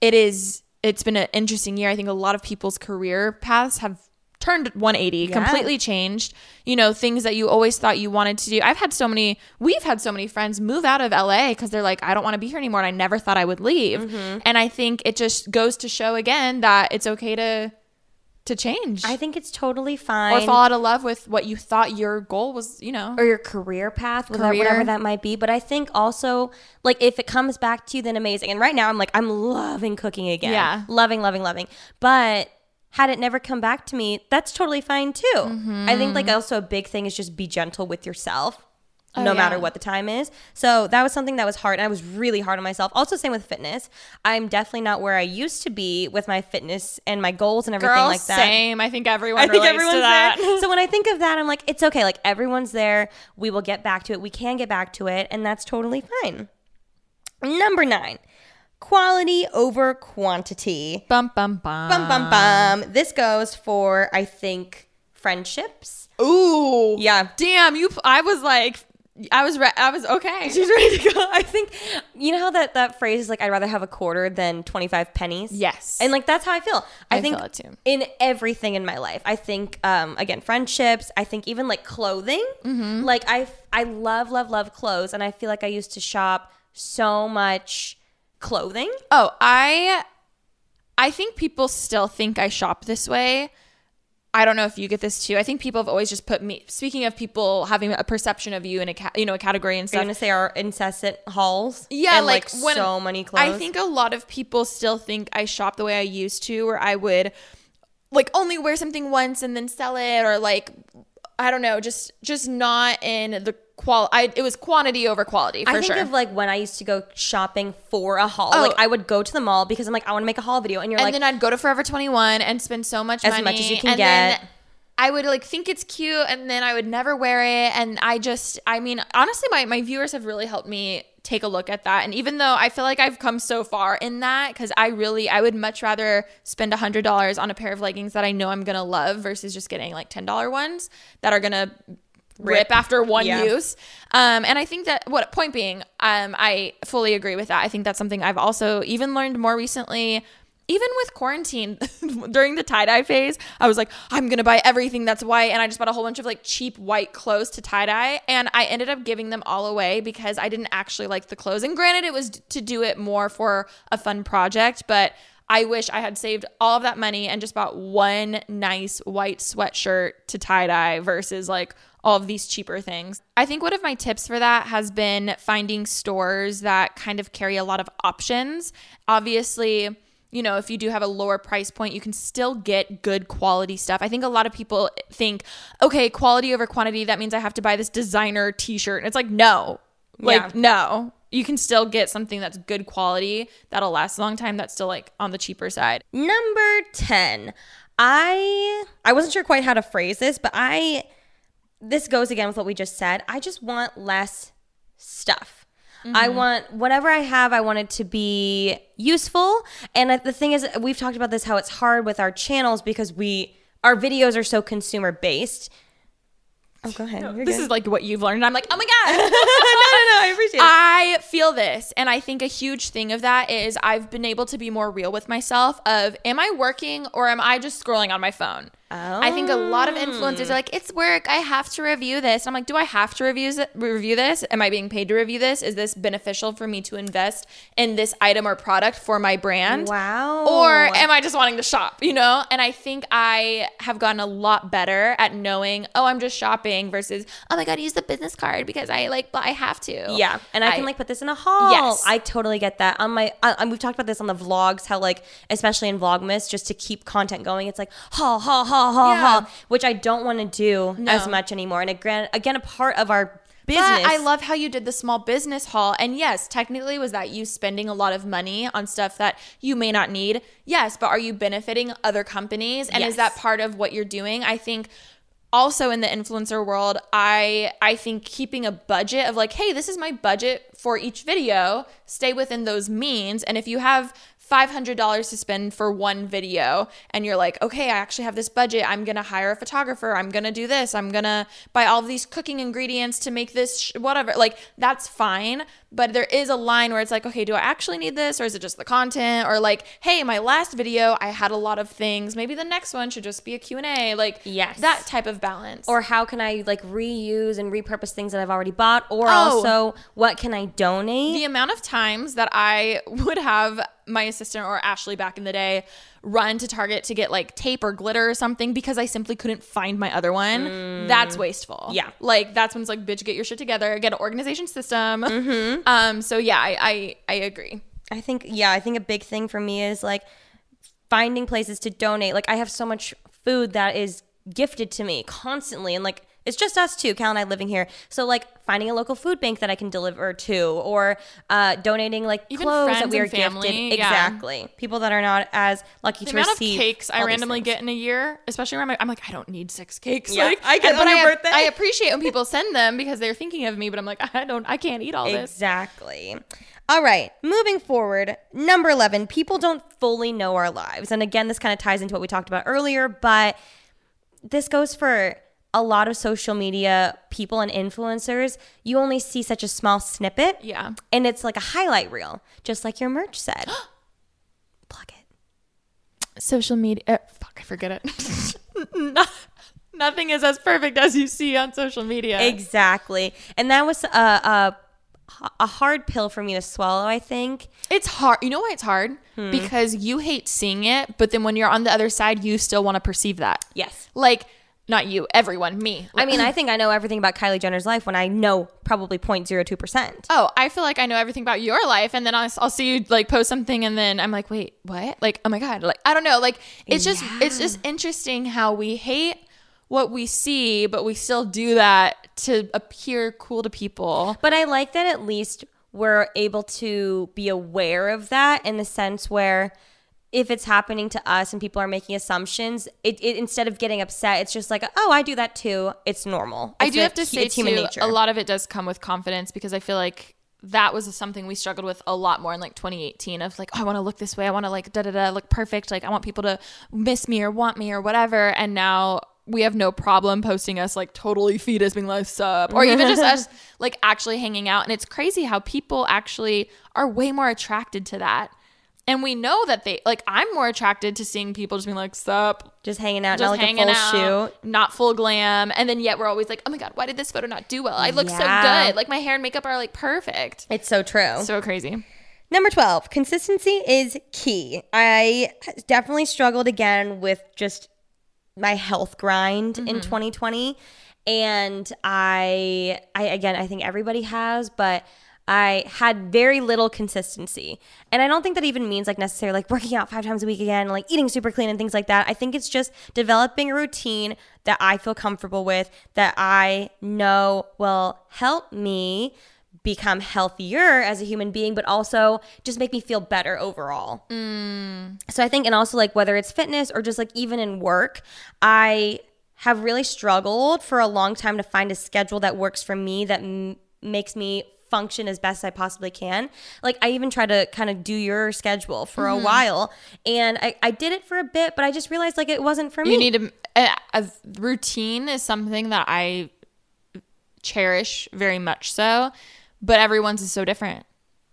it is it's been an interesting year i think a lot of people's career paths have turned 180 completely changed you know things that you always thought you wanted to do i've had so many we've had so many friends move out of la because they're like i don't want to be here anymore and i never thought i would leave Mm-hmm. and i think it just goes to show again that it's okay to to change I think it's totally fine. or fall out of love with what you thought your goal was you know or your career path, whatever, Career. whatever that might be. But I think also, like, if it comes back to you, then amazing. And right now, I'm like, I'm loving cooking again. Yeah. Loving, loving, loving. But had it never come back to me, that's totally fine too. I think, like, mm-hmm. also a big thing is just be gentle with yourself. Oh, no matter Oh, what the time is. So that was something that was hard. And I was really hard on myself. Also, same with fitness. I'm definitely not where I used to be with my fitness and my goals and everything girl like that. same i think everyone I think everyone's that there. [laughs] So when I think of that, I'm like, it's okay. Like everyone's there. We will get back to it. We can get back to it, and that's totally fine. Number nine, quality over quantity. bum bum bum Bum bum bum. This goes for I think friendships. ooh Yeah. damn you i was like i was re- i was okay [laughs] She's ready to go. I think you know how that that phrase is like I'd rather have a quarter than 25 pennies. Yes. And like that's how I feel. I, I think feel in everything in my life. I think um again friendships, I think even like clothing. Mm-hmm. Like I I love love love clothes and I feel like I used to shop so much clothing. oh i i think people still think i shop this way I don't know if you get this too. I think people have always just put me. Speaking of people having a perception of you in a ca- you know a category and stuff. gonna say our incessant hauls? Yeah, and, like, when so many clothes. I think a lot of people still think I shop the way I used to, where I would like only wear something once and then sell it or like I don't know, just just not in the qual I it was quantity over quality for I think sure. of like when I used to go shopping for a haul. Oh. Like I would go to the mall because I'm like I want to make a haul video, and you're and like, then I'd go to Forever 21 and spend so much As money much as you can and get. Then I would like think it's cute and then I would never wear it and I just I mean honestly my my viewers have really helped me take a look at that and even though I feel like I've come so far in that cuz I really I would much rather spend a $100 on a pair of leggings that I know I'm going to love versus just getting like $10 ones that are going to rip after one Yeah. use. Um, and I think that what point being, um, I fully agree with that. I think that's something I've also even learned more recently. Even with quarantine [laughs] during the tie dye phase, I was like, I'm gonna buy everything that's white, and I just bought a whole bunch of like cheap white clothes to tie dye, and I ended up giving them all away because I didn't actually like the clothes. And granted, it was to do it more for a fun project, but I wish I had saved all of that money and just bought one nice white sweatshirt to tie dye versus like all of these cheaper things. I think one of my tips for that has been finding stores that kind of carry a lot of options. Obviously, you know, if you do have a lower price point, you can still get good quality stuff. I think a lot of people think, okay, quality over quantity, that means I have to buy this designer t shirt. And it's like, no, like, Yeah. no. You can still get something that's good quality that'll last a long time that's still like on the cheaper side. Number 10. I I wasn't sure quite how to phrase this, but I this goes again with what we just said. I just want less stuff. I mm-hmm. want whatever I have, I want it to be useful. And the thing is, we've talked about this how it's hard with our channels because we our videos are so consumer based. Oh, go ahead. You're This good. is like what you've learned. I'm like, oh my God. [laughs] no, no, no. I appreciate it. I feel this. And I think a huge thing of that is I've been able to be more real with myself of am I working or am I just scrolling on my phone? I think a lot of influencers are like, it's work. I have to review this. I'm like, do I have to review? Review this? Am I being paid to review this? Is this beneficial for me to invest in this item or product for my brand? Wow. Or am I just wanting to shop, you know? And I think I have gotten a lot better at knowing, oh, I'm just shopping versus, oh my God, use the business card because I like, but I have to. Yeah, and I, can like put this in a haul. Yes. I totally get that. On my, uh, and we've talked about this on the vlogs. How like, especially in Vlogmas, just to keep content going, it's like haul, haul, haul, haul, Yeah. haul, which I don't want to do as much anymore. And again, again, a part of our business. But I love how you did the small business haul. And yes, technically, was that you spending a lot of money on stuff that you may not need? Yes, but are you benefiting other companies? And is that part of what you're doing? I think also in the influencer world, I I think keeping a budget of like, hey, this is my budget for each video, stay within those means. And if you have $500 to spend for one video and you're like, okay, I actually have this budget. I'm going to hire a photographer. I'm going to do this. I'm going to buy all these cooking ingredients to make this, sh- whatever. Like, that's fine. But there is a line where it's like, okay, do I actually need this? Or is it just the content? Or like, hey, my last video, I had a lot of things. Maybe the next one should just be a Q&A. Like, Yes. that type of balance. or how can I like reuse and repurpose things that I've already bought? Or Oh. also, what can I donate? the amount of times that I [laughs] would have my assistant or Ashley back in the day run to Target to get like tape or glitter or something because I simply couldn't find my other one. That's wasteful. Yeah. Like that's when it's like, bitch, get your shit together, get an organization system. Um. So yeah, I I, I agree. I think yeah, I think a big thing for me is like finding places to donate. Like I have so much food that is gifted to me constantly and like it's just us two, Cal and I living here. So like finding a local food bank that I can deliver to or uh, donating like Even clothes that we are family, gifted. yeah. Exactly. People that are not as lucky The to amount of cakes I randomly get in a year, especially around my, I'm like, I don't need six cakes. Yeah, like, I get but I, birthday. I appreciate when people send them because they're thinking of me, but I'm like, I don't, I can't eat all this. Exactly. All right, moving forward, number 11, people don't fully know our lives. And again, this kind of ties into what we talked about earlier, but this goes for a lot of social media people and influencers. You only see such a small snippet. Yeah. And it's like a highlight reel, just like your merch said. [gasps] Plug it. social media uh, fuck i forget it [laughs] No- nothing is as perfect as you see on social media Exactly. And that was a, a, a hard pill for me to swallow, I think. it's hard you know why it's hard Hmm. because you hate seeing it but then when you're on the other side you still want to perceive that Yes. like not you, everyone, me. I mean, I think I know everything about Kylie Jenner's life when I know probably 0.02%. oh, I feel like I know everything about your life, and then I'll, I'll see you like post something, and then I'm like, wait, what? Like, oh my god, like I don't know. Like, it's just it's just interesting how we hate what we see, but we still do that to appear cool to people. But I like that at least we're able to be aware of that in the sense where if it's happening to us and people are making assumptions, it, it instead of getting upset, it's just like, oh, I do that too. It's normal. I do a- have to say it's human too, nature. a lot of it does come with confidence because I feel like that was something we struggled with a lot more in like 2018 of like, oh, I want to look this way. I want to like da da da look perfect. Like I want people to miss me or want me or whatever. And now we have no problem posting us like totally fetus being like sup or even just us [laughs] like actually hanging out. And it's crazy how people actually are way more attracted to that. And we know that they like I'm more attracted to seeing people just being like sup, just hanging out, just not like a full out, shoot. not full glam, and then yet we're always like, oh my god, why did this photo not do well? I look so good. Like my hair and makeup are like perfect. It's so true. So crazy. Number 12, consistency is key. I definitely struggled again with just my health grind in mm-hmm. 2020 and I I again I think everybody has but I had very little consistency. And I don't think that even means like necessarily like working out 5 times a week again, like eating super clean and things like that. I think it's just developing a routine that I feel comfortable with that I know will help me become healthier as a human being, but also just make me feel better overall. Mm. So I think, and also like whether it's fitness or just like even in work, I have really struggled for a long time to find a schedule that works for me that m- makes me function as best I possibly can. Like I even tried to kind of do your schedule for a mm-hmm. while and I, I did it for a bit, but I just realized like it wasn't for me. You need to a, a routine is something that I cherish very much so, but everyone's is so different.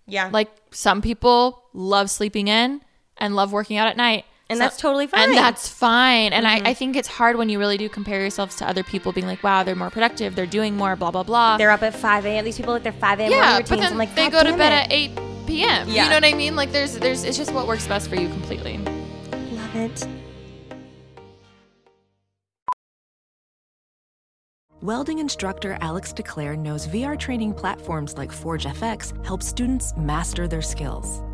yeah. Like some people love sleeping in and love working out at night. And that's totally fine. And that's fine. And I, mm-hmm. I think it's hard when you really do compare yourselves to other people being like, wow, they're more productive, they're doing more, blah, blah, blah. they're up at 5 a.m. These people like their 5 a.m. yeah, morning but routines. then I'm like, they "God go to bed it." at 8 p.m. Yeah. You know what I mean? Like there's, there's, it's just what works best for you completely. Love it. Welding instructor Alex DeClaire knows VR training platforms like Forge FX help students master their skills.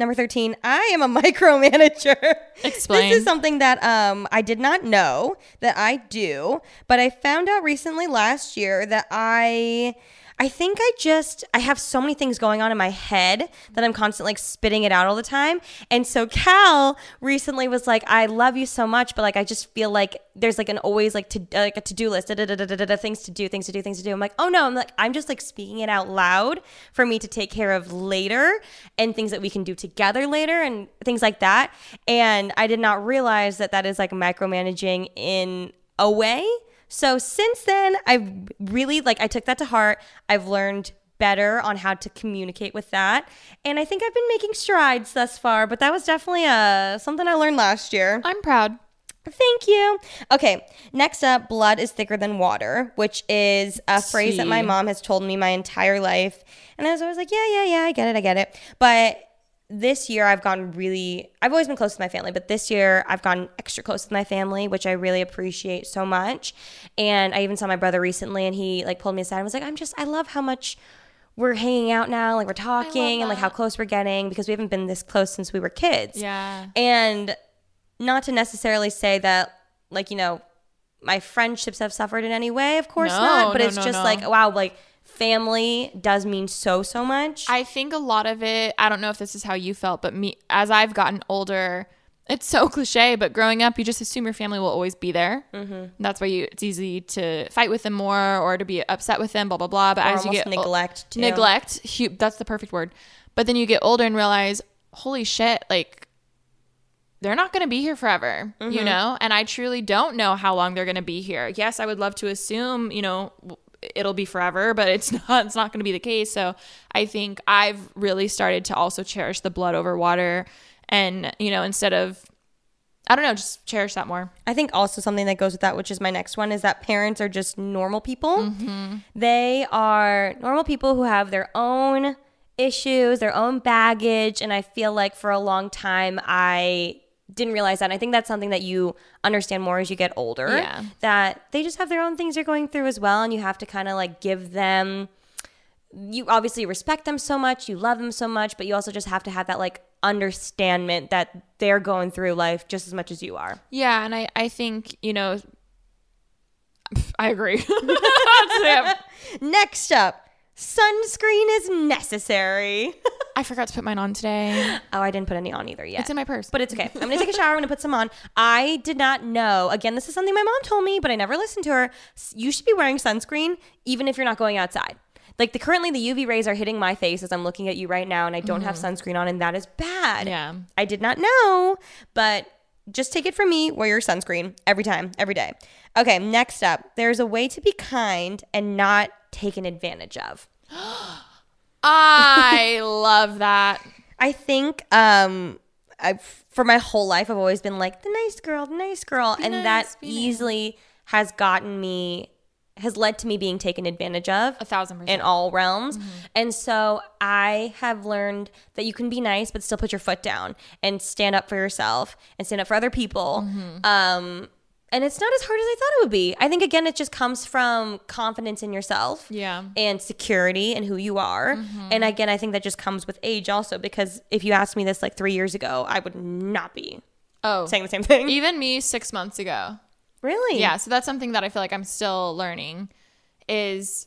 Number 13, I am a [laughs] micromanager. Explain. This is something that um, I did not know that I do, but I found out recently last year that I. I think I just I have so many things going on in my head that I'm constantly like spitting it out all the time. And so Cal recently was like, "I love you so much, but like I just feel like there's like an always like to like a to do list, da, da, da, things to do, things to do, things to do." I'm like, "Oh no!" I'm like, I'm just like speaking it out loud for me to take care of later and things that we can do together later and things like that. And I did not realize that that is like micromanaging in a way. So since then, I've really like I took that to heart. I've learned better on how to communicate with that, and I think I've been making strides thus far. But that was definitely uh, something I learned last year. I'm proud. Thank you. Okay, next up, blood is thicker than water, which is a phrase that my mom has told me my entire life. And I was always like, yeah, yeah, yeah, I get it, I get it. But this year I've gone really I've always been close to my family, but this year I've gone extra close with my family, which I really appreciate so much. And I even saw my brother recently and he like pulled me aside and was like, I'm just I love how much we're hanging out now, like we're talking and like how close we're getting because we haven't been this close since we were kids. Yeah. And not to necessarily say that, like, you know, my friendships have suffered in any way, of course No, not. But no, it's no, just like, wow, like, family does mean so, so much. I think a lot of it, I don't know if this is how you felt, but me, as I've gotten older, it's so [laughs] cliche, but growing up, you just assume your family will always be there. Mm-hmm. That's why you it's easy to fight with them more or to be upset with them, blah blah blah. But Or as you get neglect, too. neglect, hu- that's the perfect word. But then you get older and realize, holy shit, like they're not going to be here forever, Mm-hmm. you know? And I truly don't know how long they're going to be here. Yes, I would love to assume, you know, it'll be forever, but it's [laughs] not it's not going to be the case. So, I think I've really started to also cherish the blood over water and, you know, instead of I don't know, just cherish that more. I think also something that goes with that, which is my next one, is that parents are just normal people. Mm-hmm. They are normal people who have their own issues, their own baggage. And I feel like for a long time, I didn't realize that. And I think that's something that you understand more as you get older. Yeah. That they just have their own things they're going through as well. And you have to kind of like give them you obviously respect them so much, you love them so much, but you also just have to have that like understandment that they're going through life just as much as you are. Yeah, and I I think, you know [laughs] I agree. [laughs] [laughs] Next up, sunscreen is necessary. I forgot to put mine on today. [gasps] oh, I didn't put any on either yet. It's in my purse. But it's okay. [laughs] I'm gonna take a shower. I'm gonna put some on. I did not know. Again, this is something my mom told me, but I never listened to her. You should be wearing sunscreen even if you're not going outside. Like the currently the UV rays are hitting my face as I'm looking at you right now, and I don't have mm-hmm. sunscreen on, and that is bad. Yeah. I did not know, but just take it from me. Wear your sunscreen every time, every day. Okay, next up, there's a way to be kind and not taken advantage of. [gasps] [gasps] I love that. I think um I for my whole life I've always been like the nice girl, the nice girl, and nice, that be nice. easily has gotten me has led to me being taken advantage of A thousand percent. Mm-hmm. in all realms. And so I have learned that you can be nice but still put your foot down and stand up for yourself and stand up for other people. Mm-hmm. Um and it's not as hard as I thought it would be. I think again it just comes from confidence in yourself Yeah. and security and who you are. Mm-hmm. And again, I think that just comes with age also because if you asked me this like three years ago, I would not be Oh. saying the same thing. Even me 6 months ago. really? Yeah, so that's something that I feel like I'm still learning is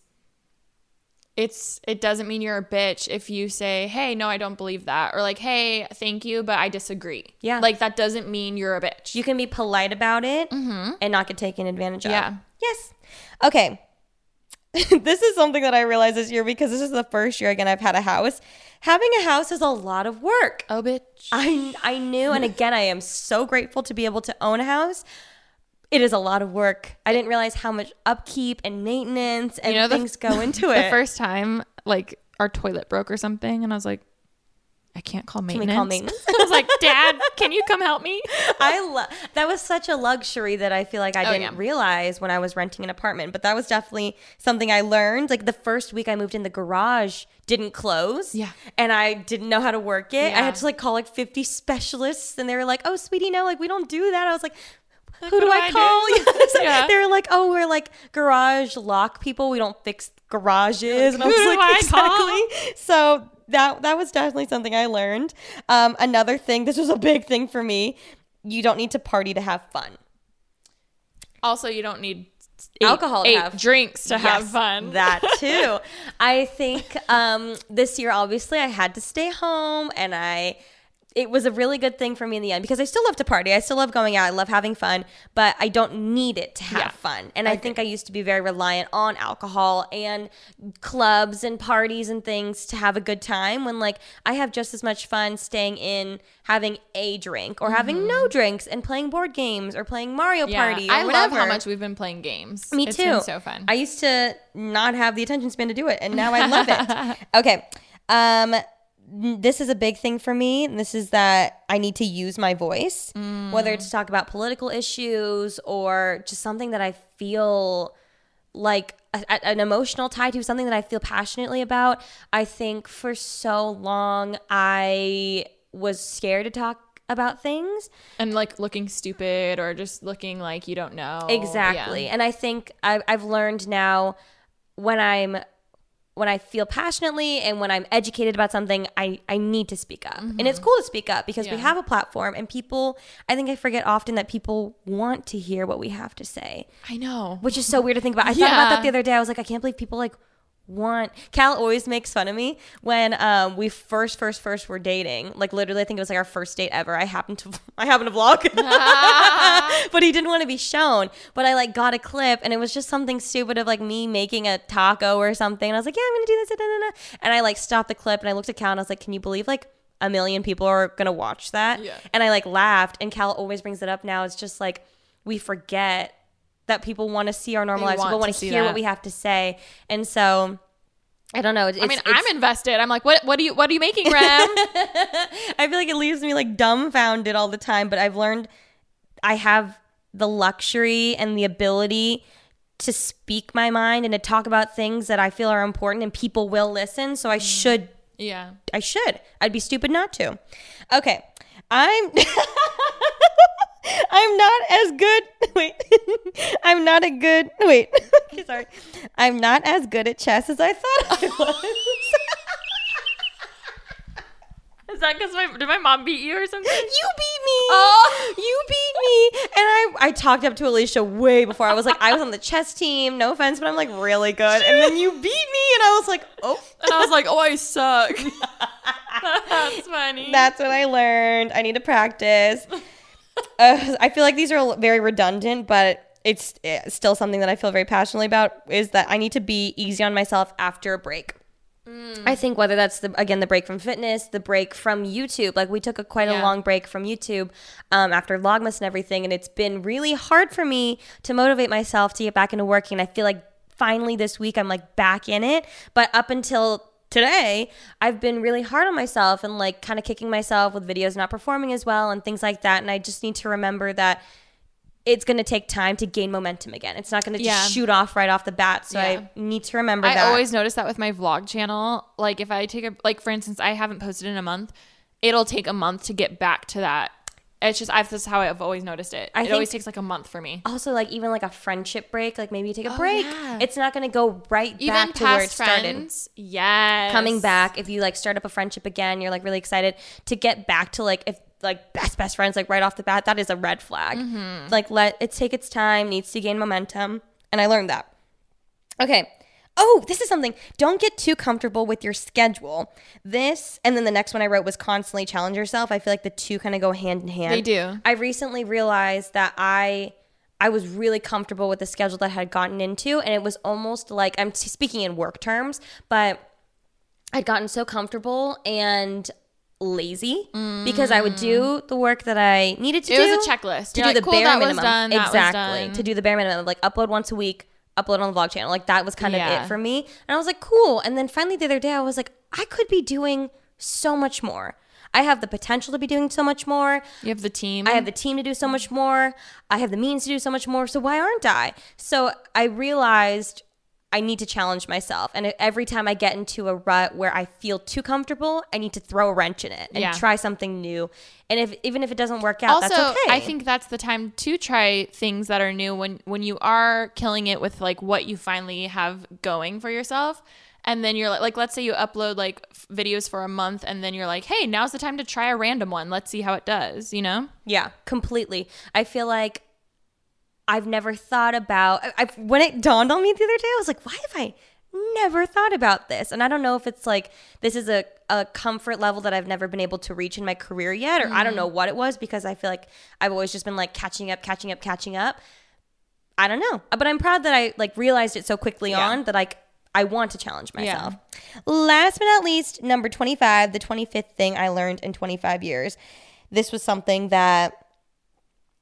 it's it doesn't mean you're a bitch if you say, "Hey, no, I don't believe that." Or like, "Hey, thank you, but I disagree." Yeah. Like that doesn't mean you're a bitch. You can be polite about it mm-hmm. and not get taken advantage of. Yeah. Yes. Okay. [laughs] this is something that I realized this year because this is the first year again I've had a house. Having a house is a lot of work. oh, bitch. I I knew, and again, I am so grateful to be able to own a house. It is a lot of work. I didn't realize how much upkeep and maintenance and You know, the- things go [laughs] into it. the first time like our toilet broke or something and I was like I can't call we maintenance. call maintenance? [laughs] I was like, [laughs] "Dad, can you come help me?" I love that was such a luxury that I feel like I Oh, didn't yeah. realize when I was renting an apartment. But that was definitely something I learned. Like the first week I moved in, the garage didn't close. Yeah. And I didn't know how to work it. I had to like call like 50 specialists and they were like, oh, sweetie, no, like we don't do that. I was like, [laughs] who do what I I call? do? [laughs] Yes. [laughs] Yeah. They're like, oh, we're like garage lock people. We don't fix garages. And I was do like, I call? exactly. So that that was definitely something I learned. Um, another thing, this was a big thing for me. You don't need to party to have fun. Also, you don't need eight, Alcohol to eight have- drinks to have fun. That too. I think um, this year, obviously, I had to stay home, and I. It was a really good thing for me in the end because I still love to party. I still love going out. I love having fun, but I don't need it to have Yeah. fun. And I think I used to be very reliant on alcohol and clubs and parties and things to have a good time when like I have just as much fun staying in having a drink or having no drinks and playing board games or playing Mario Mm-hmm. Yeah, Party or I whatever. love how much we've been playing games. Me It's too. been so fun. I used to not have the attention span to do it, and now I love it. [laughs] Okay. Um, this is a big thing for me. and This is that I need to use my voice, whether mm. it's to talk about political issues or just something that I feel like a, a- an emotional tie to, something that I feel passionately about. I think for so long I was scared to talk about things and like looking stupid or just looking like you don't know. Exactly. Yeah. And I think I've, I've learned now when I'm when I feel passionately and when I'm educated about something, I, I need to speak up. And it's mm-hmm. cool to speak up because we have a platform and people I think I forget often that people want to hear what we have to say. I know. Which is so weird to think about. I thought about that the other day. I was like, I can't believe people like want cal always makes fun of me when um we first first first were dating. Like literally i think it was like our first date ever. I happened to [laughs] i happened to vlog. [laughs] But he didn't want to be shown. But i like got a clip and it was just something stupid of like me making a taco or something. And i was like yeah i'm gonna do this da, da, da, da. and i like stopped the clip and i looked at cal and i was like can you believe like a million people are gonna watch that? Yeah. and i like laughed and cal always brings it up now. It's just like we forget that people want to see our normal They lives. People want to hear that. what we have to say, and so I don't know. It's, I mean, it's- I'm invested. I'm like, what? What are you? What are you making, Ram? [laughs] I feel like it leaves me like dumbfounded all the time. But I've learned I have the luxury and the ability to speak my mind and to talk about things that I feel are important, and people will listen. So I mm. should yeah. I should. I'd be stupid not to. Okay. I'm [laughs] [laughs] I'm not as good. [laughs] Wait. I'm not a good. Wait. [laughs] Okay, Sorry. I'm not as good at chess as I thought I [laughs] was. Is that because my did my mom beat you or something? You beat me. Oh. You beat me. And I I talked up to Alisha way before. I was like, I was on the chess team. No offense, but I'm like really good. And then you beat me, and I was like, oh. And I was like, oh, I suck. That's funny. That's what I learned. I need to practice. Uh, I feel like these are very redundant, but it's uh, still something that I feel very passionately about. Is that I need to be easy on myself after a break. I think whether that's the again the break from fitness, the break from YouTube. Like we took a quite a long break from YouTube um, after Vlogmas and everything, and it's been really hard for me to motivate myself to get back into working. I feel like finally this week I'm like back in it, but up until today I've been really hard on myself and like kind of kicking myself with videos not performing as well and things like that. And I just need to remember that it's going to take time to gain momentum again. It's not going to just shoot off right off the bat. So Yeah. I need to remember that. I that. always notice that with my vlog channel. Like if I take a like for instance, I haven't posted in a month, it'll take a month to get back to that. It's just I've this is how I've always noticed it. I it always takes like a month for me. also like even like a friendship break like maybe you take a break Oh, yeah. it's not going to go right Even back to where it past started friends, yes, coming back if you like start up a friendship again you're like really excited to get back to like if like best best friends like right off the bat that is a red flag Mm-hmm. like let it take its time needs to gain momentum and i learned that okay oh this is something don't get too comfortable with your schedule this and then the next one i wrote was constantly challenge yourself i feel like the two kind of go hand in hand They do. I recently realized that I I was really comfortable with the schedule that I had gotten into and it was almost like I'm speaking in work terms, but I'd gotten so comfortable and lazy mm. because I would do the work that I needed to It do. It was a checklist. to You're do like, the cool, bare minimum. done, exactly. To do the bare minimum, like upload once a week, upload on the vlog channel. Like that was kind of Yeah. it for me. And I was like, cool. And then finally the other day I was like, I could be doing so much more. I have the potential to be doing so much more. You have the team. I have the team to do so much more. I have the means to do so much more. So why aren't I? So I realized I need to challenge myself. And every time I get into a rut where I feel too comfortable, I need to throw a wrench in it and Yeah. try something new. And if even if it doesn't work out, also that's okay. i think that's the time to try things that are new when when you are killing it with like what you finally have going for yourself and then you're like like let's say you upload like f- videos for a month and then you're like hey now's the time to try a random one let's see how it does you know Yeah, completely. I feel like I've never thought about. I, I, when it dawned on me the other day, I was like, "Why have I never thought about this?" And I don't know if it's like this is a a comfort level that I've never been able to reach in my career yet, or I don't know mm. what it was because I feel like I've always just been like catching up, catching up, catching up. I don't know, but I'm proud that I like realized it so quickly on that like I want to challenge myself. Last but not least, number 25, the 25th thing I learned in 25 years. This was something that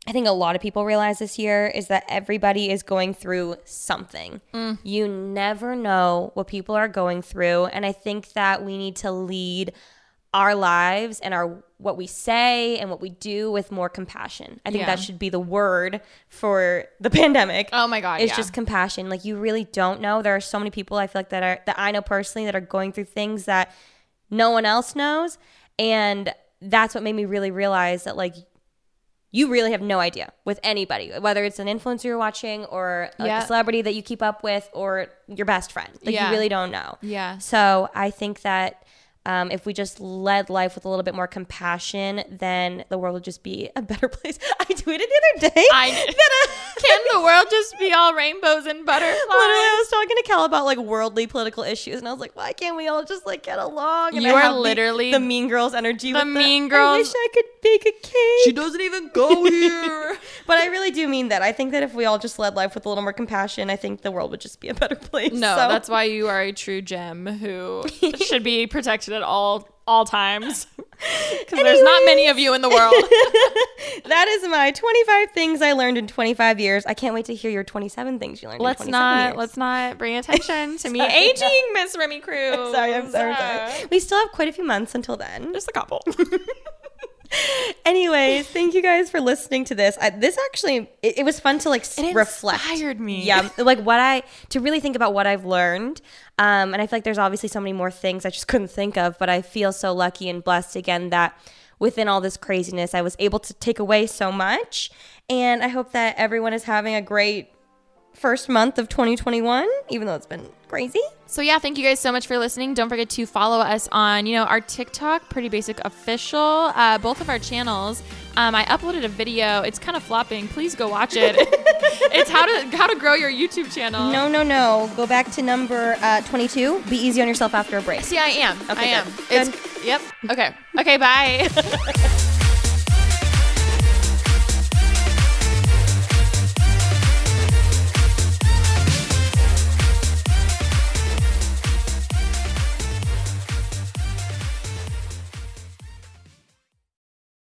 I think a lot of people realize this year is that everybody is going through something. Mm. You never know what people are going through, and I think that we need to lead our lives and our what we say and what we do with more compassion. I think Yeah. that should be the word for the [laughs] pandemic. Oh my God, It's yeah. just compassion. Like you really don't know. There are so many people I feel like that are that I know personally that are going through things that no one else knows, and that's what made me really realize that like you really have no idea with anybody, whether it's an influencer you're watching or like Yeah. a celebrity that you keep up with or your best friend. Like Yeah. you really don't know. Yeah. So I think that um, if we just led life with a little bit more compassion, then the world would just be a better [laughs] place. I tweeted the other day. I [laughs] that, uh, can the world just be all rainbows and butterflies? Literally, I was talking to Cal about like worldly political issues, and I was like, "Why can't we all just like get along?" And You I are have the- literally the, Mean Girls energy. the with Mean I Girls- wish I could bake a cake. She doesn't even go [laughs] here. but I really do mean that. I think that if we all just led life with a little more compassion, I think the world would just be a better place. No, So- that's why you are a true gem who [laughs] should be protected at all all times. [laughs] Because there's not many of you in the world. [laughs] that is my 25 things I learned in 25 years. I can't wait to hear your 27 things you learned. let's in not years. let's not bring [laughs] attention to me aging, Miss Remi Cruz. Sorry, I'm sorry, I'm sorry. We still have quite a few months until then. Just a couple. [laughs] Anyways, thank you guys for listening to this. I, this actually, it, it was fun to like It reflect. inspired me. Yeah, like what I to really think about what I've learned. Um, and I feel like there's obviously so many more things I just [laughs] couldn't think of, but I feel so lucky and blessed again that within all this craziness, I was able to take away so much. And I hope that everyone is having a great first month of 2021, even though it's been crazy. So yeah, thank you guys so much for listening. Don't forget to follow us on, you know, our TikTok, Pretty Basic Official, uh, both of our channels. Um, I uploaded a video. It's kind of flopping. Please go watch it. [laughs] it's how to how to grow your YouTube channel. No, no, no. Go back to number uh, 22. Be easy on yourself after a break. See, I am. I Okay, am. good. It's yep. Okay. Okay. Bye. [laughs]